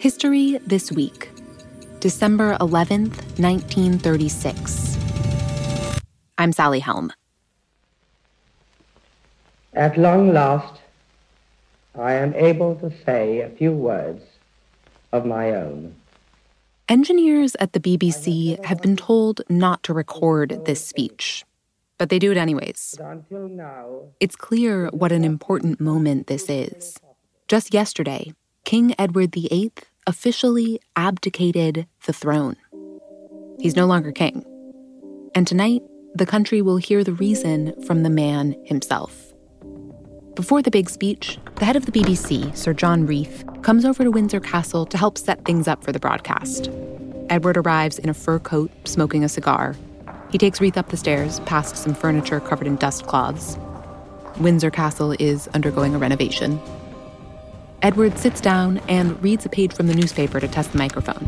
History This Week, December 11th, 1936. I'm Sally Helm. At long last, I am able to say a few words of my own. Engineers at the BBC have been told not to record this speech, but they do it anyways. It's clear what an important moment this is. Just yesterday, King Edward VIII officially abdicated the throne. He's no longer king. And tonight, the country will hear the reason from the man himself. Before the big speech, the head of the BBC, Sir John Reith, comes over to Windsor Castle to help set things up for the broadcast. Edward arrives in a fur coat, smoking a cigar. He takes Reith up the stairs, past some furniture covered in dust cloths. Windsor Castle is undergoing a renovation. Edward sits down and reads a page from the newspaper to test the microphone.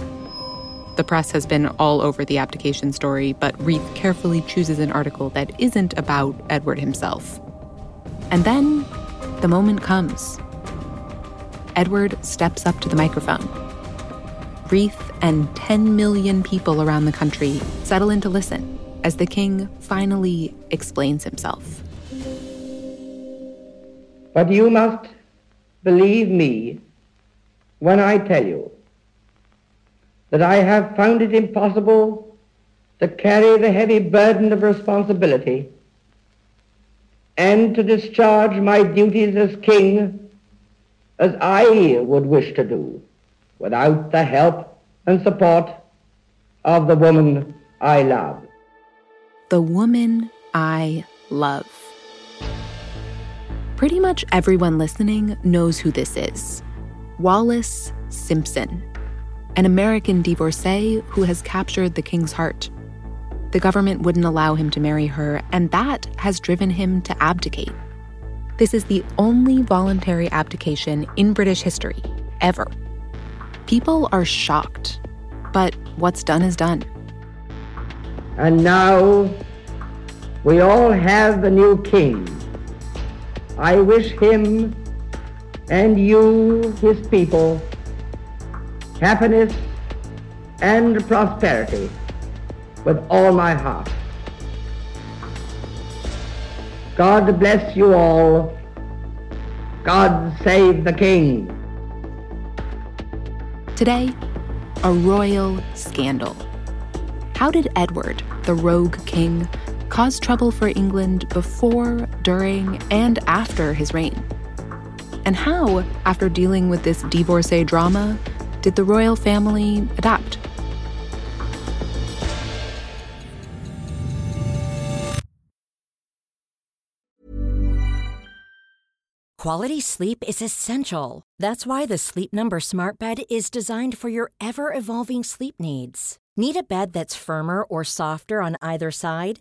The press has been all over the abdication story, but Reith carefully chooses an article that isn't about Edward himself. And then the moment comes. Edward steps up to the microphone. Reith and 10 million people around the country settle in to listen as the king finally explains himself. But you must believe me when I tell you that I have found it impossible to carry the heavy burden of responsibility and to discharge my duties as king as I would wish to do without the help and support of the woman I love. The woman I love. Pretty much everyone listening knows who this is Wallis Simpson, an American divorcee who has captured the king's heart. The government wouldn't allow him to marry her, and that has driven him to abdicate. This is the only voluntary abdication in British history, ever. People are shocked, but what's done is done. And now we all have a new king. I wish him and you, his people, happiness and prosperity with all my heart. God bless you all. God save the King. Today, a royal scandal. How did Edward, the rogue king, caused trouble for England before, during, and after his reign? And how, after dealing with this divorcee drama, did the royal family adapt? Quality sleep is essential. That's why the Sleep Number Smart Bed is designed for your ever evolving sleep needs. Need a bed that's firmer or softer on either side?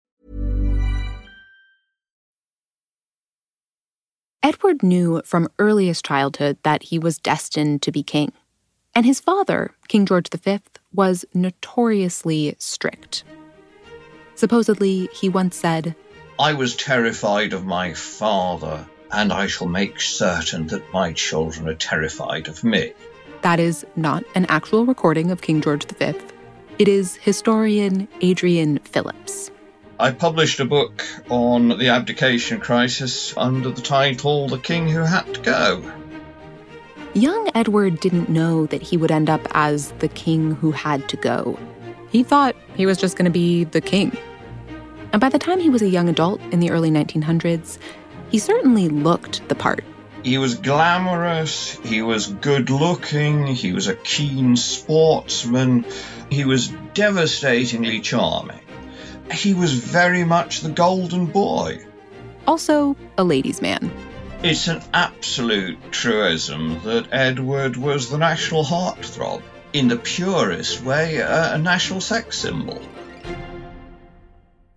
Edward knew from earliest childhood that he was destined to be king. And his father, King George V, was notoriously strict. Supposedly, he once said, I was terrified of my father, and I shall make certain that my children are terrified of me. That is not an actual recording of King George V. It is historian Adrian Phillips. I published a book on the abdication crisis under the title The King Who Had to Go. Young Edward didn't know that he would end up as the king who had to go. He thought he was just going to be the king. And by the time he was a young adult in the early 1900s, he certainly looked the part. He was glamorous, he was good looking, he was a keen sportsman, he was devastatingly charming. He was very much the golden boy. Also, a ladies' man. It's an absolute truism that Edward was the national heartthrob. in the purest way, a, a national sex symbol.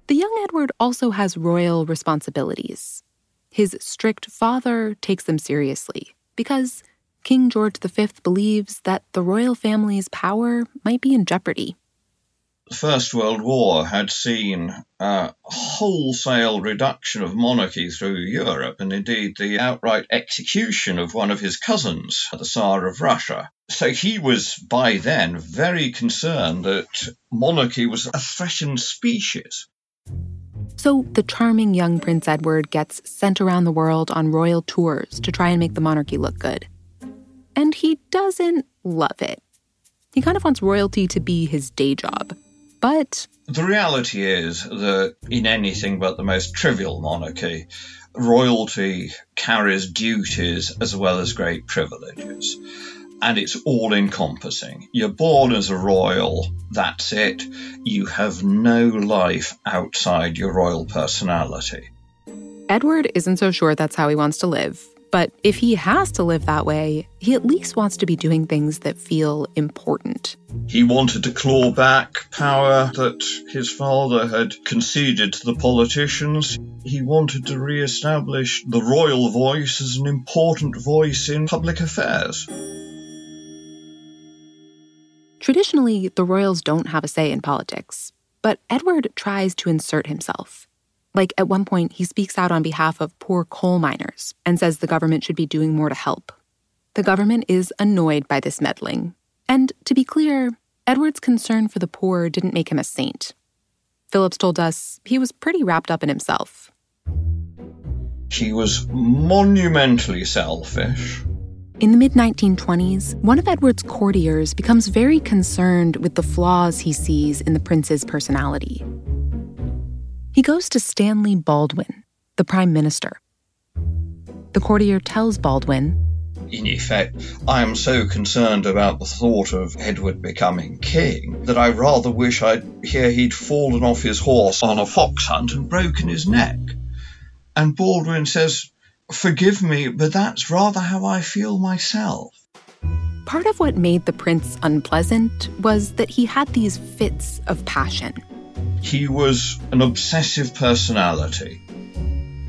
The young Edward also has royal responsibilities. His strict father takes them seriously because King George V believes that the royal family's power might be in jeopardy. The First World War had seen a wholesale reduction of monarchy through Europe, and indeed the outright execution of one of his cousins, the Tsar of Russia. So he was by then very concerned that monarchy was a threatened species. So the charming young Prince Edward gets sent around the world on royal tours to try and make the monarchy look good. And he doesn't love it. He kind of wants royalty to be his day job. But the reality is that in anything but the most trivial monarchy, royalty carries duties as well as great privileges. And it's all encompassing. You're born as a royal, that's it. You have no life outside your royal personality. Edward isn't so sure that's how he wants to live, but if he has to live that way, he at least wants to be doing things that feel important. He wanted to claw back power that his father had conceded to the politicians. He wanted to re establish the royal voice as an important voice in public affairs. Traditionally, the royals don't have a say in politics, but Edward tries to insert himself. Like at one point, he speaks out on behalf of poor coal miners and says the government should be doing more to help. The government is annoyed by this meddling. And to be clear, Edward's concern for the poor didn't make him a saint. Phillips told us he was pretty wrapped up in himself. He was monumentally selfish. In the mid 1920s, one of Edward's courtiers becomes very concerned with the flaws he sees in the prince's personality. He goes to Stanley Baldwin, the prime minister. The courtier tells Baldwin, in effect, I am so concerned about the thought of Edward becoming king that I rather wish I'd hear he'd fallen off his horse on a fox hunt and broken his neck. And Baldwin says, Forgive me, but that's rather how I feel myself. Part of what made the prince unpleasant was that he had these fits of passion. He was an obsessive personality.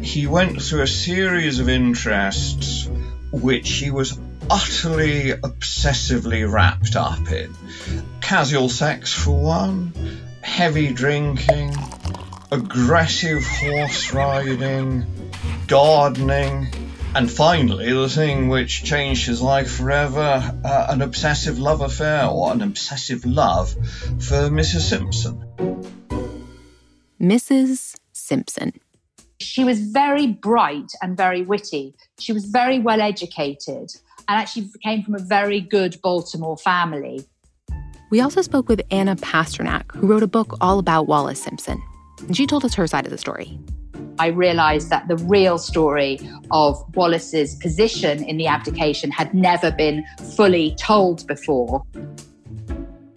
He went through a series of interests which he was utterly obsessively wrapped up in. Casual sex, for one, heavy drinking, aggressive horse riding, gardening, and finally, the thing which changed his life forever uh, an obsessive love affair or an obsessive love for Mrs. Simpson. Mrs. Simpson. She was very bright and very witty. She was very well educated and actually came from a very good Baltimore family. We also spoke with Anna Pasternak, who wrote a book all about Wallis Simpson. And she told us her side of the story. I realized that the real story of Wallis's position in the abdication had never been fully told before.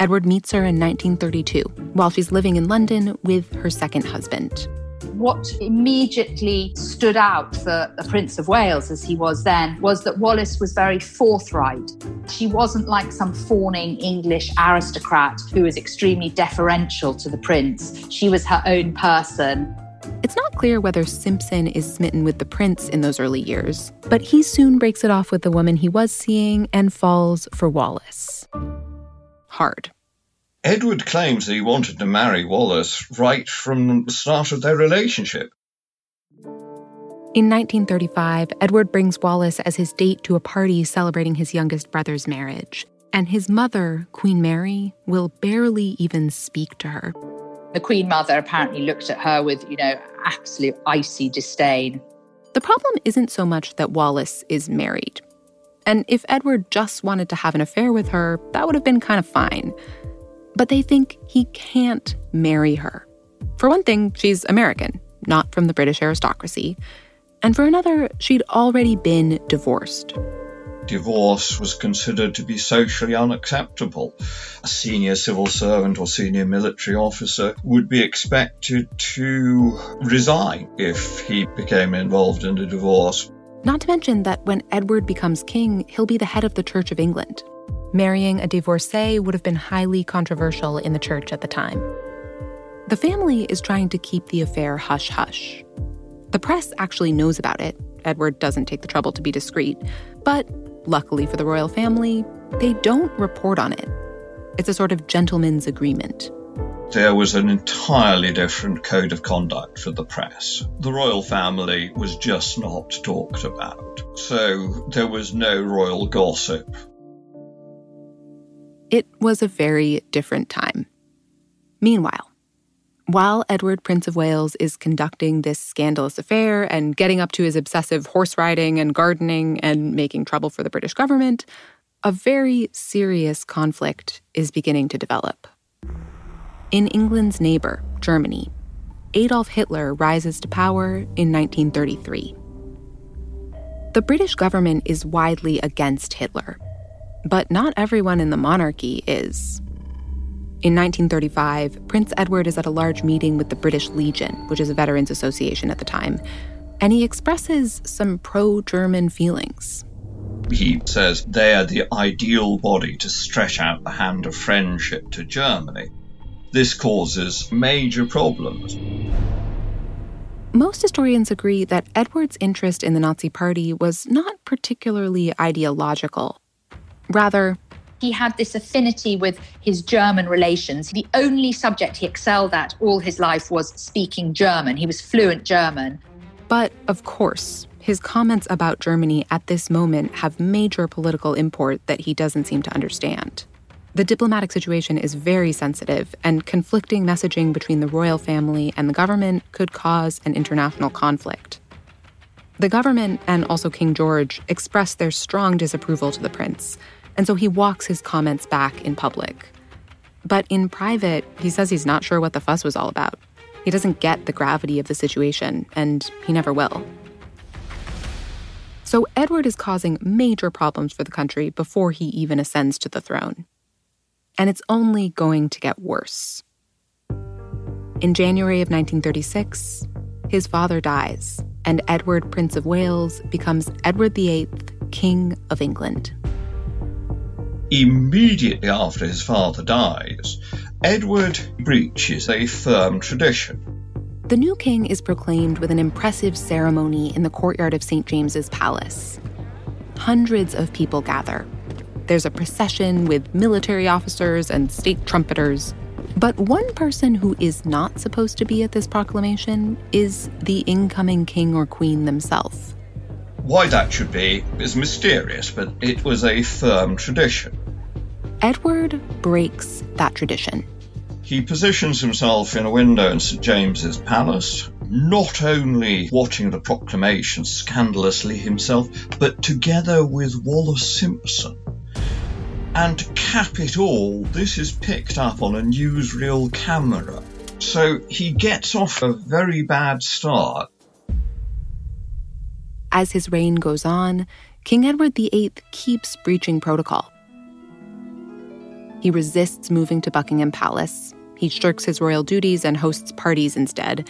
Edward meets her in 1932 while she's living in London with her second husband. What immediately stood out for the Prince of Wales, as he was then, was that Wallis was very forthright. She wasn't like some fawning English aristocrat who was extremely deferential to the prince. She was her own person. It's not clear whether Simpson is smitten with the prince in those early years, but he soon breaks it off with the woman he was seeing and falls for Wallis hard. Edward claims that he wanted to marry Wallis right from the start of their relationship. In 1935, Edward brings Wallis as his date to a party celebrating his youngest brother's marriage, and his mother, Queen Mary, will barely even speak to her. The Queen Mother apparently looked at her with, you know, absolute icy disdain. The problem isn't so much that Wallis is married. And if Edward just wanted to have an affair with her, that would have been kind of fine. But they think he can't marry her. For one thing, she's American, not from the British aristocracy. And for another, she'd already been divorced. Divorce was considered to be socially unacceptable. A senior civil servant or senior military officer would be expected to resign if he became involved in a divorce. Not to mention that when Edward becomes king, he'll be the head of the Church of England. marrying a divorcee would have been highly controversial in the church at the time. The family is trying to keep the affair hush hush. The press actually knows about it. Edward doesn't take the trouble to be discreet. But luckily for the royal family, they don't report on it. It's a sort of gentleman's agreement. There was an entirely different code of conduct for the press. The royal family was just not talked about. So there was no royal gossip. It was a very different time. Meanwhile, while Edward, Prince of Wales, is conducting this scandalous affair and getting up to his obsessive horse riding and gardening and making trouble for the British government, a very serious conflict is beginning to develop. In England's neighbor, Germany, Adolf Hitler rises to power in 1933. The British government is widely against Hitler, but not everyone in the monarchy is. In 1935, Prince Edward is at a large meeting with the British Legion, which is a veterans association at the time, and he expresses some pro German feelings. He says they are the ideal body to stretch out the hand of friendship to Germany. This causes major problems. Most historians agree that Edward's interest in the Nazi Party was not particularly ideological. Rather, he had this affinity with his German relations. The only subject he excelled at all his life was speaking German. He was fluent German. But of course, his comments about Germany at this moment have major political import that he doesn't seem to understand. The diplomatic situation is very sensitive, and conflicting messaging between the royal family and the government could cause an international conflict. The government and also King George expressed their strong disapproval to the prince, and so he walks his comments back in public. But in private, he says he's not sure what the fuss was all about. He doesn't get the gravity of the situation, and he never will. So Edward is causing major problems for the country before he even ascends to the throne and it's only going to get worse. In January of 1936, his father dies, and Edward, Prince of Wales, becomes Edward VIII, King of England. Immediately after his father dies, Edward breaches a firm tradition. The new king is proclaimed with an impressive ceremony in the courtyard of St. James's Palace. Hundreds of people gather, there's a procession with military officers and state trumpeters. But one person who is not supposed to be at this proclamation is the incoming king or queen themselves. Why that should be is mysterious, but it was a firm tradition. Edward breaks that tradition. He positions himself in a window in St James's Palace, not only watching the proclamation scandalously himself, but together with Wallis Simpson, and to cap it all, this is picked up on a newsreel camera. So he gets off a very bad start. As his reign goes on, King Edward VIII keeps breaching protocol. He resists moving to Buckingham Palace. He shirks his royal duties and hosts parties instead.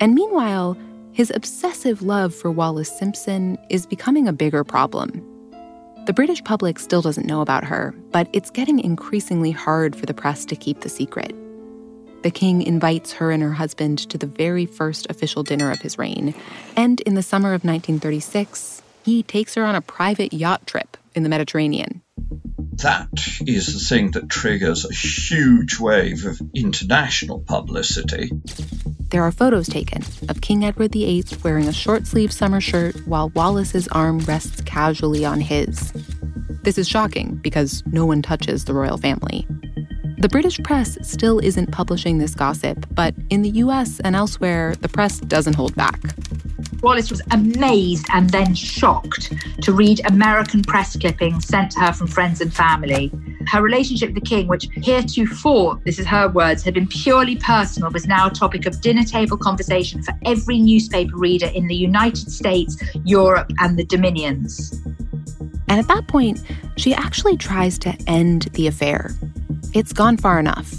And meanwhile, his obsessive love for Wallis Simpson is becoming a bigger problem. The British public still doesn't know about her, but it's getting increasingly hard for the press to keep the secret. The king invites her and her husband to the very first official dinner of his reign, and in the summer of 1936, he takes her on a private yacht trip in the Mediterranean. That is the thing that triggers a huge wave of international publicity. There are photos taken of King Edward VIII wearing a short sleeved summer shirt while Wallis's arm rests casually on his. This is shocking because no one touches the royal family. The British press still isn't publishing this gossip, but in the US and elsewhere, the press doesn't hold back. Wallis was amazed and then shocked to read American press clippings sent to her from friends and family. Her relationship with the king, which heretofore, this is her words, had been purely personal, was now a topic of dinner table conversation for every newspaper reader in the United States, Europe, and the Dominions. And at that point, she actually tries to end the affair. It's gone far enough.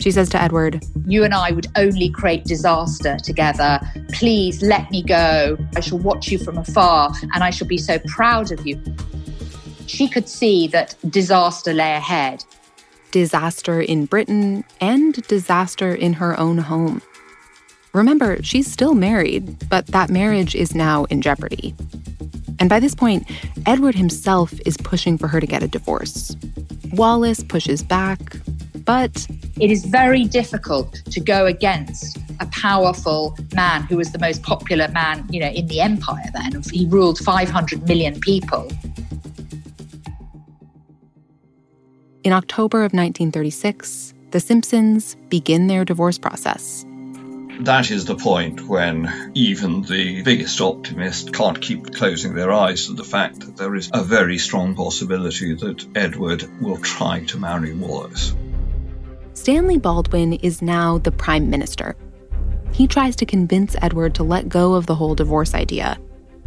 She says to Edward, You and I would only create disaster together. Please let me go. I shall watch you from afar and I shall be so proud of you. She could see that disaster lay ahead. Disaster in Britain and disaster in her own home. Remember, she's still married, but that marriage is now in jeopardy. And by this point, Edward himself is pushing for her to get a divorce. Wallis pushes back, but. It is very difficult to go against a powerful man who was the most popular man, you know, in the empire then. He ruled 500 million people. In October of 1936, the Simpsons begin their divorce process. That is the point when even the biggest optimist can't keep closing their eyes to the fact that there is a very strong possibility that Edward will try to marry Wallis. Stanley Baldwin is now the prime minister. He tries to convince Edward to let go of the whole divorce idea,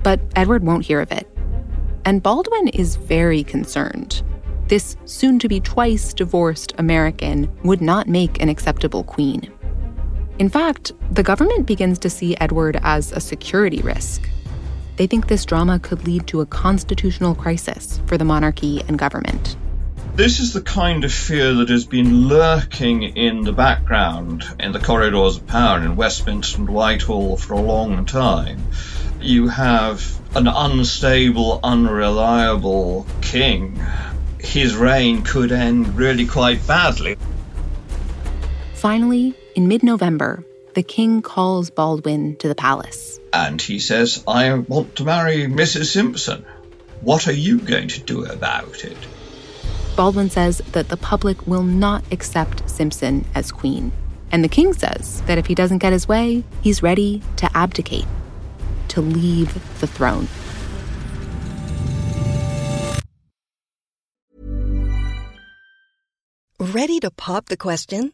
but Edward won't hear of it. And Baldwin is very concerned. This soon to be twice divorced American would not make an acceptable queen. In fact, the government begins to see Edward as a security risk. They think this drama could lead to a constitutional crisis for the monarchy and government. This is the kind of fear that has been lurking in the background in the corridors of power in Westminster and Whitehall for a long time. You have an unstable, unreliable king. His reign could end really quite badly. Finally, in mid November, the king calls Baldwin to the palace. And he says, I want to marry Mrs. Simpson. What are you going to do about it? Baldwin says that the public will not accept Simpson as queen. And the king says that if he doesn't get his way, he's ready to abdicate, to leave the throne. Ready to pop the question?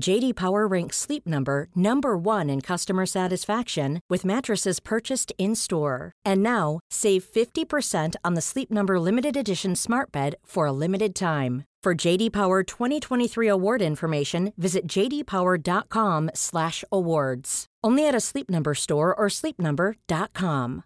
JD Power ranks Sleep Number number 1 in customer satisfaction with mattresses purchased in-store. And now, save 50% on the Sleep Number limited edition Smart Bed for a limited time. For JD Power 2023 award information, visit jdpower.com/awards. Only at a Sleep Number store or sleepnumber.com.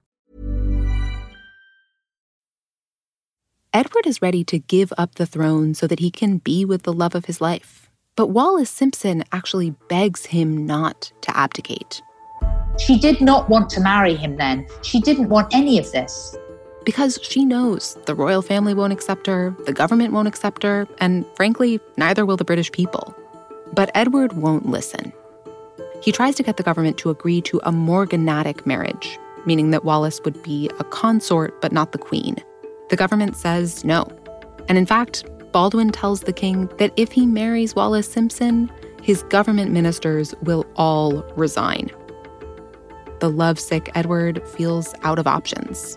Edward is ready to give up the throne so that he can be with the love of his life. But Wallis Simpson actually begs him not to abdicate. She did not want to marry him then. She didn't want any of this. Because she knows the royal family won't accept her, the government won't accept her, and frankly, neither will the British people. But Edward won't listen. He tries to get the government to agree to a morganatic marriage, meaning that Wallis would be a consort but not the queen. The government says no. And in fact, Baldwin tells the king that if he marries Wallis Simpson, his government ministers will all resign. The lovesick Edward feels out of options.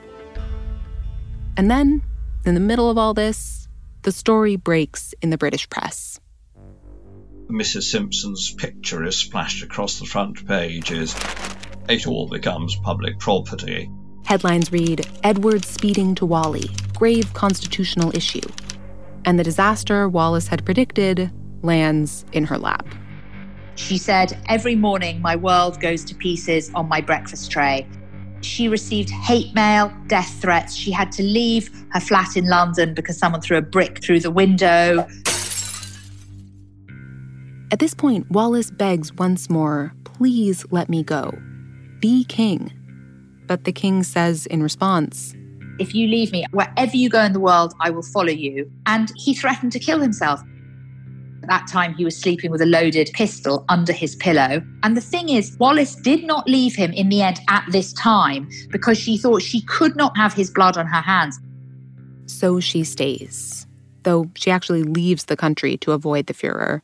And then, in the middle of all this, the story breaks in the British press. Mrs. Simpson's picture is splashed across the front pages. It all becomes public property. Headlines read Edward speeding to Whalley, grave constitutional issue. And the disaster Wallis had predicted lands in her lap. She said, Every morning my world goes to pieces on my breakfast tray. She received hate mail, death threats. She had to leave her flat in London because someone threw a brick through the window. At this point, Wallis begs once more, Please let me go. Be king. But the king says in response, If you leave me, wherever you go in the world, I will follow you. And he threatened to kill himself. At that time, he was sleeping with a loaded pistol under his pillow. And the thing is, Wallis did not leave him in the end at this time because she thought she could not have his blood on her hands. so she stays, though she actually leaves the country to avoid the Fuhrer.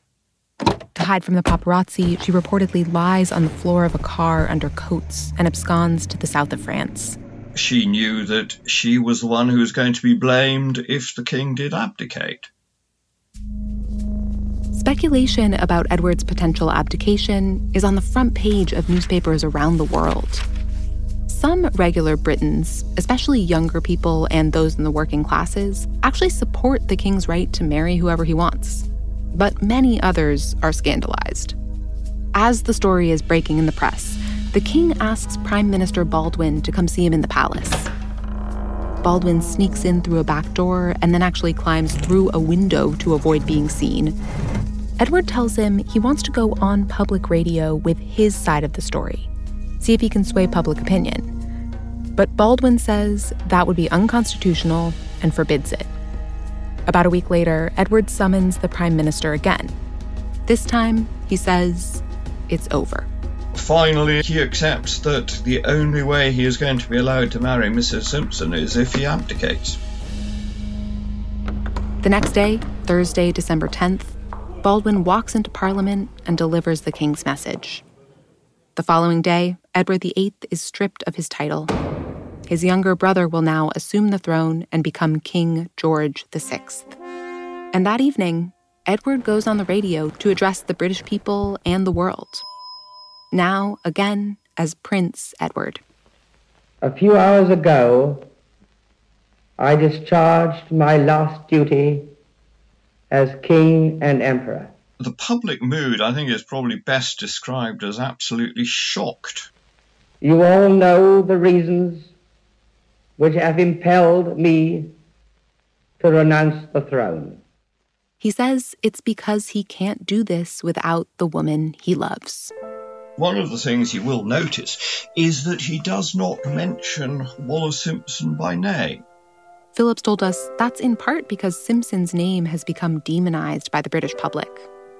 To hide from the paparazzi, she reportedly lies on the floor of a car under coats and absconds to the south of France. She knew that she was the one who was going to be blamed if the king did abdicate. Speculation about Edward's potential abdication is on the front page of newspapers around the world. Some regular Britons, especially younger people and those in the working classes, actually support the king's right to marry whoever he wants. But many others are scandalized. As the story is breaking in the press, the king asks Prime Minister Baldwin to come see him in the palace. Baldwin sneaks in through a back door and then actually climbs through a window to avoid being seen. Edward tells him he wants to go on public radio with his side of the story, see if he can sway public opinion. But Baldwin says that would be unconstitutional and forbids it. About a week later, Edward summons the prime minister again. This time, he says, it's over. Finally, he accepts that the only way he is going to be allowed to marry Mrs. Simpson is if he abdicates. The next day, Thursday, December 10th, Baldwin walks into Parliament and delivers the king's message. The following day, Edward VIII is stripped of his title. His younger brother will now assume the throne and become King George VI. And that evening, Edward goes on the radio to address the British people and the world. Now, again, as Prince Edward. A few hours ago, I discharged my last duty as king and emperor. The public mood, I think, is probably best described as absolutely shocked. You all know the reasons which have impelled me to renounce the throne. He says it's because he can't do this without the woman he loves. One of the things you will notice is that he does not mention Wallis Simpson by name. Phillips told us that's in part because Simpson's name has become demonized by the British public.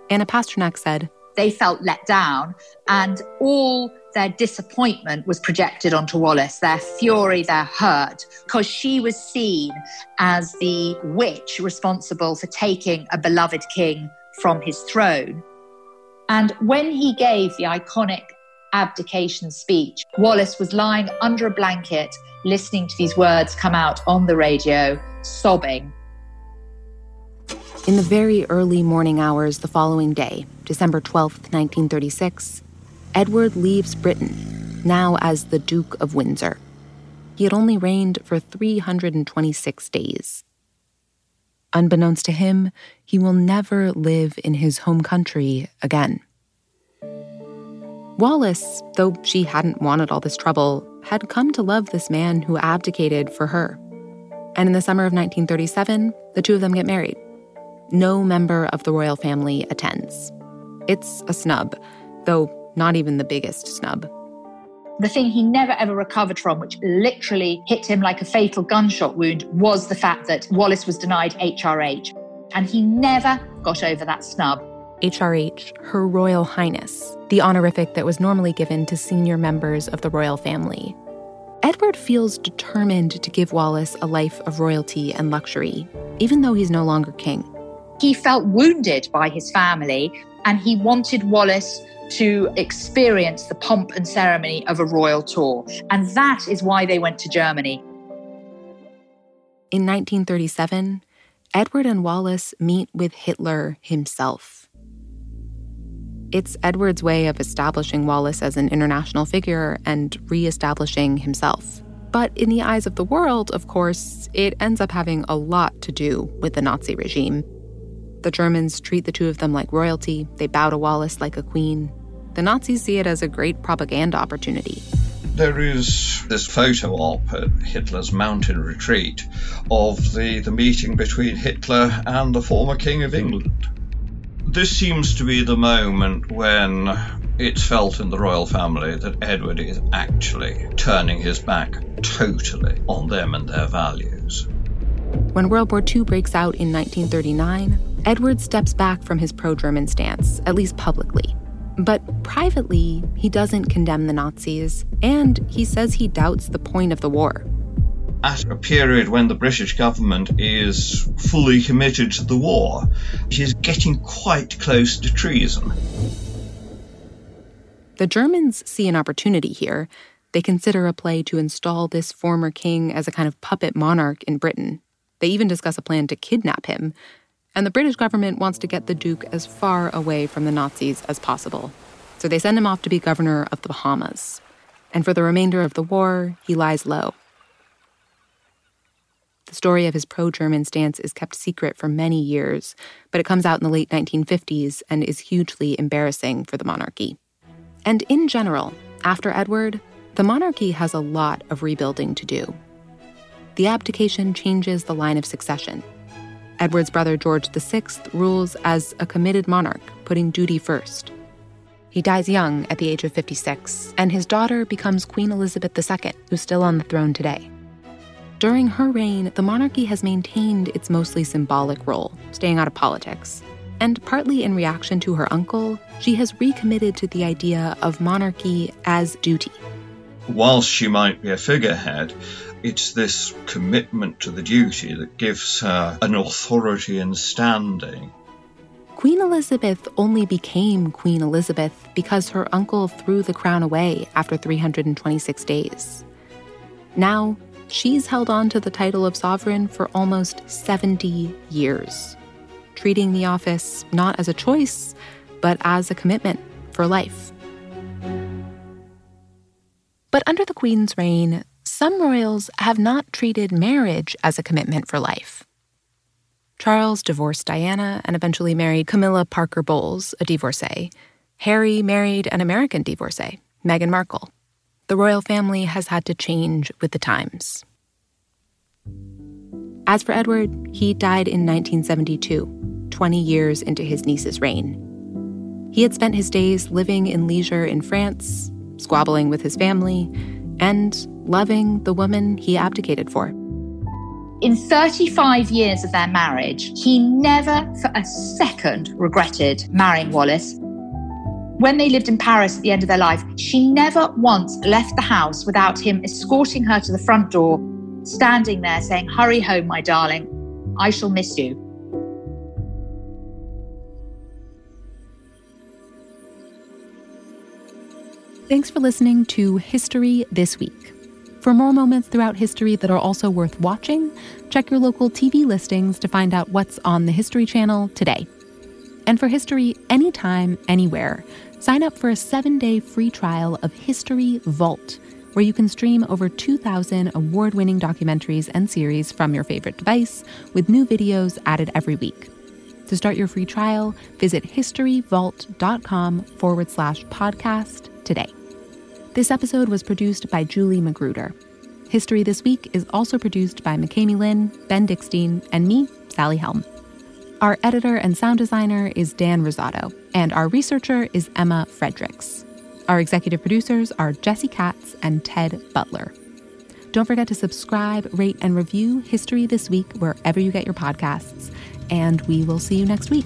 Anna Pasternak said, They felt let down, and all their disappointment was projected onto Wallis, their fury, their hurt, because she was seen as the witch responsible for taking a beloved king from his throne. And when he gave the iconic abdication speech, Wallis was lying under a blanket listening to these words come out on the radio, sobbing. In the very early morning hours the following day, December 12th, 1936, Edward leaves Britain, now as the Duke of Windsor. He had only reigned for 326 days. Unbeknownst to him, he will never live in his home country again. Wallis, though she hadn't wanted all this trouble, had come to love this man who abdicated for her. And in the summer of 1937, the two of them get married. No member of the royal family attends. It's a snub, though not even the biggest snub. The thing he never ever recovered from, which literally hit him like a fatal gunshot wound, was the fact that Wallis was denied HRH. And he never got over that snub. HRH, Her Royal Highness, the honorific that was normally given to senior members of the royal family. Edward feels determined to give Wallis a life of royalty and luxury, even though he's no longer king. He felt wounded by his family, and he wanted Wallis to experience the pomp and ceremony of a royal tour. And that is why they went to Germany. In 1937, Edward and Wallis meet with Hitler himself. It's Edward's way of establishing Wallis as an international figure and re establishing himself. But in the eyes of the world, of course, it ends up having a lot to do with the Nazi regime. The Germans treat the two of them like royalty, they bow to Wallis like a queen. The Nazis see it as a great propaganda opportunity. There is this photo op at Hitler's mountain retreat of the, the meeting between Hitler and the former King of England. This seems to be the moment when it's felt in the royal family that Edward is actually turning his back totally on them and their values. When World War II breaks out in 1939, Edward steps back from his pro German stance, at least publicly. But privately, he doesn't condemn the Nazis, and he says he doubts the point of the war. at a period when the British government is fully committed to the war. It is getting quite close to treason. The Germans see an opportunity here. They consider a play to install this former king as a kind of puppet monarch in Britain. They even discuss a plan to kidnap him. And the British government wants to get the Duke as far away from the Nazis as possible. So they send him off to be governor of the Bahamas. And for the remainder of the war, he lies low. The story of his pro German stance is kept secret for many years, but it comes out in the late 1950s and is hugely embarrassing for the monarchy. And in general, after Edward, the monarchy has a lot of rebuilding to do. The abdication changes the line of succession. Edward's brother George VI rules as a committed monarch, putting duty first. He dies young at the age of 56, and his daughter becomes Queen Elizabeth II, who's still on the throne today. During her reign, the monarchy has maintained its mostly symbolic role, staying out of politics. And partly in reaction to her uncle, she has recommitted to the idea of monarchy as duty. Whilst she might be a figurehead, it's this commitment to the duty that gives her an authority and standing. Queen Elizabeth only became Queen Elizabeth because her uncle threw the crown away after 326 days. Now, she's held on to the title of sovereign for almost 70 years, treating the office not as a choice, but as a commitment for life. But under the Queen's reign, some royals have not treated marriage as a commitment for life. Charles divorced Diana and eventually married Camilla Parker Bowles, a divorcee. Harry married an American divorcee, Meghan Markle. The royal family has had to change with the times. As for Edward, he died in 1972, 20 years into his niece's reign. He had spent his days living in leisure in France, squabbling with his family, and loving the woman he abdicated for. In 35 years of their marriage, he never for a second regretted marrying Wallis. When they lived in Paris at the end of their life, she never once left the house without him escorting her to the front door, standing there saying, Hurry home, my darling. I shall miss you. Thanks for listening to History This Week. For more moments throughout history that are also worth watching, check your local TV listings to find out what's on the History Channel today. And for history anytime, anywhere, sign up for a seven day free trial of History Vault, where you can stream over 2,000 award winning documentaries and series from your favorite device with new videos added every week. To start your free trial, visit historyvault.com forward slash podcast today. This episode was produced by Julie Magruder. History This Week is also produced by McKamey Lynn, Ben Dickstein, and me, Sally Helm. Our editor and sound designer is Dan Rosato, and our researcher is Emma Fredericks. Our executive producers are Jesse Katz and Ted Butler. Don't forget to subscribe, rate, and review History This Week wherever you get your podcasts. And we will see you next week.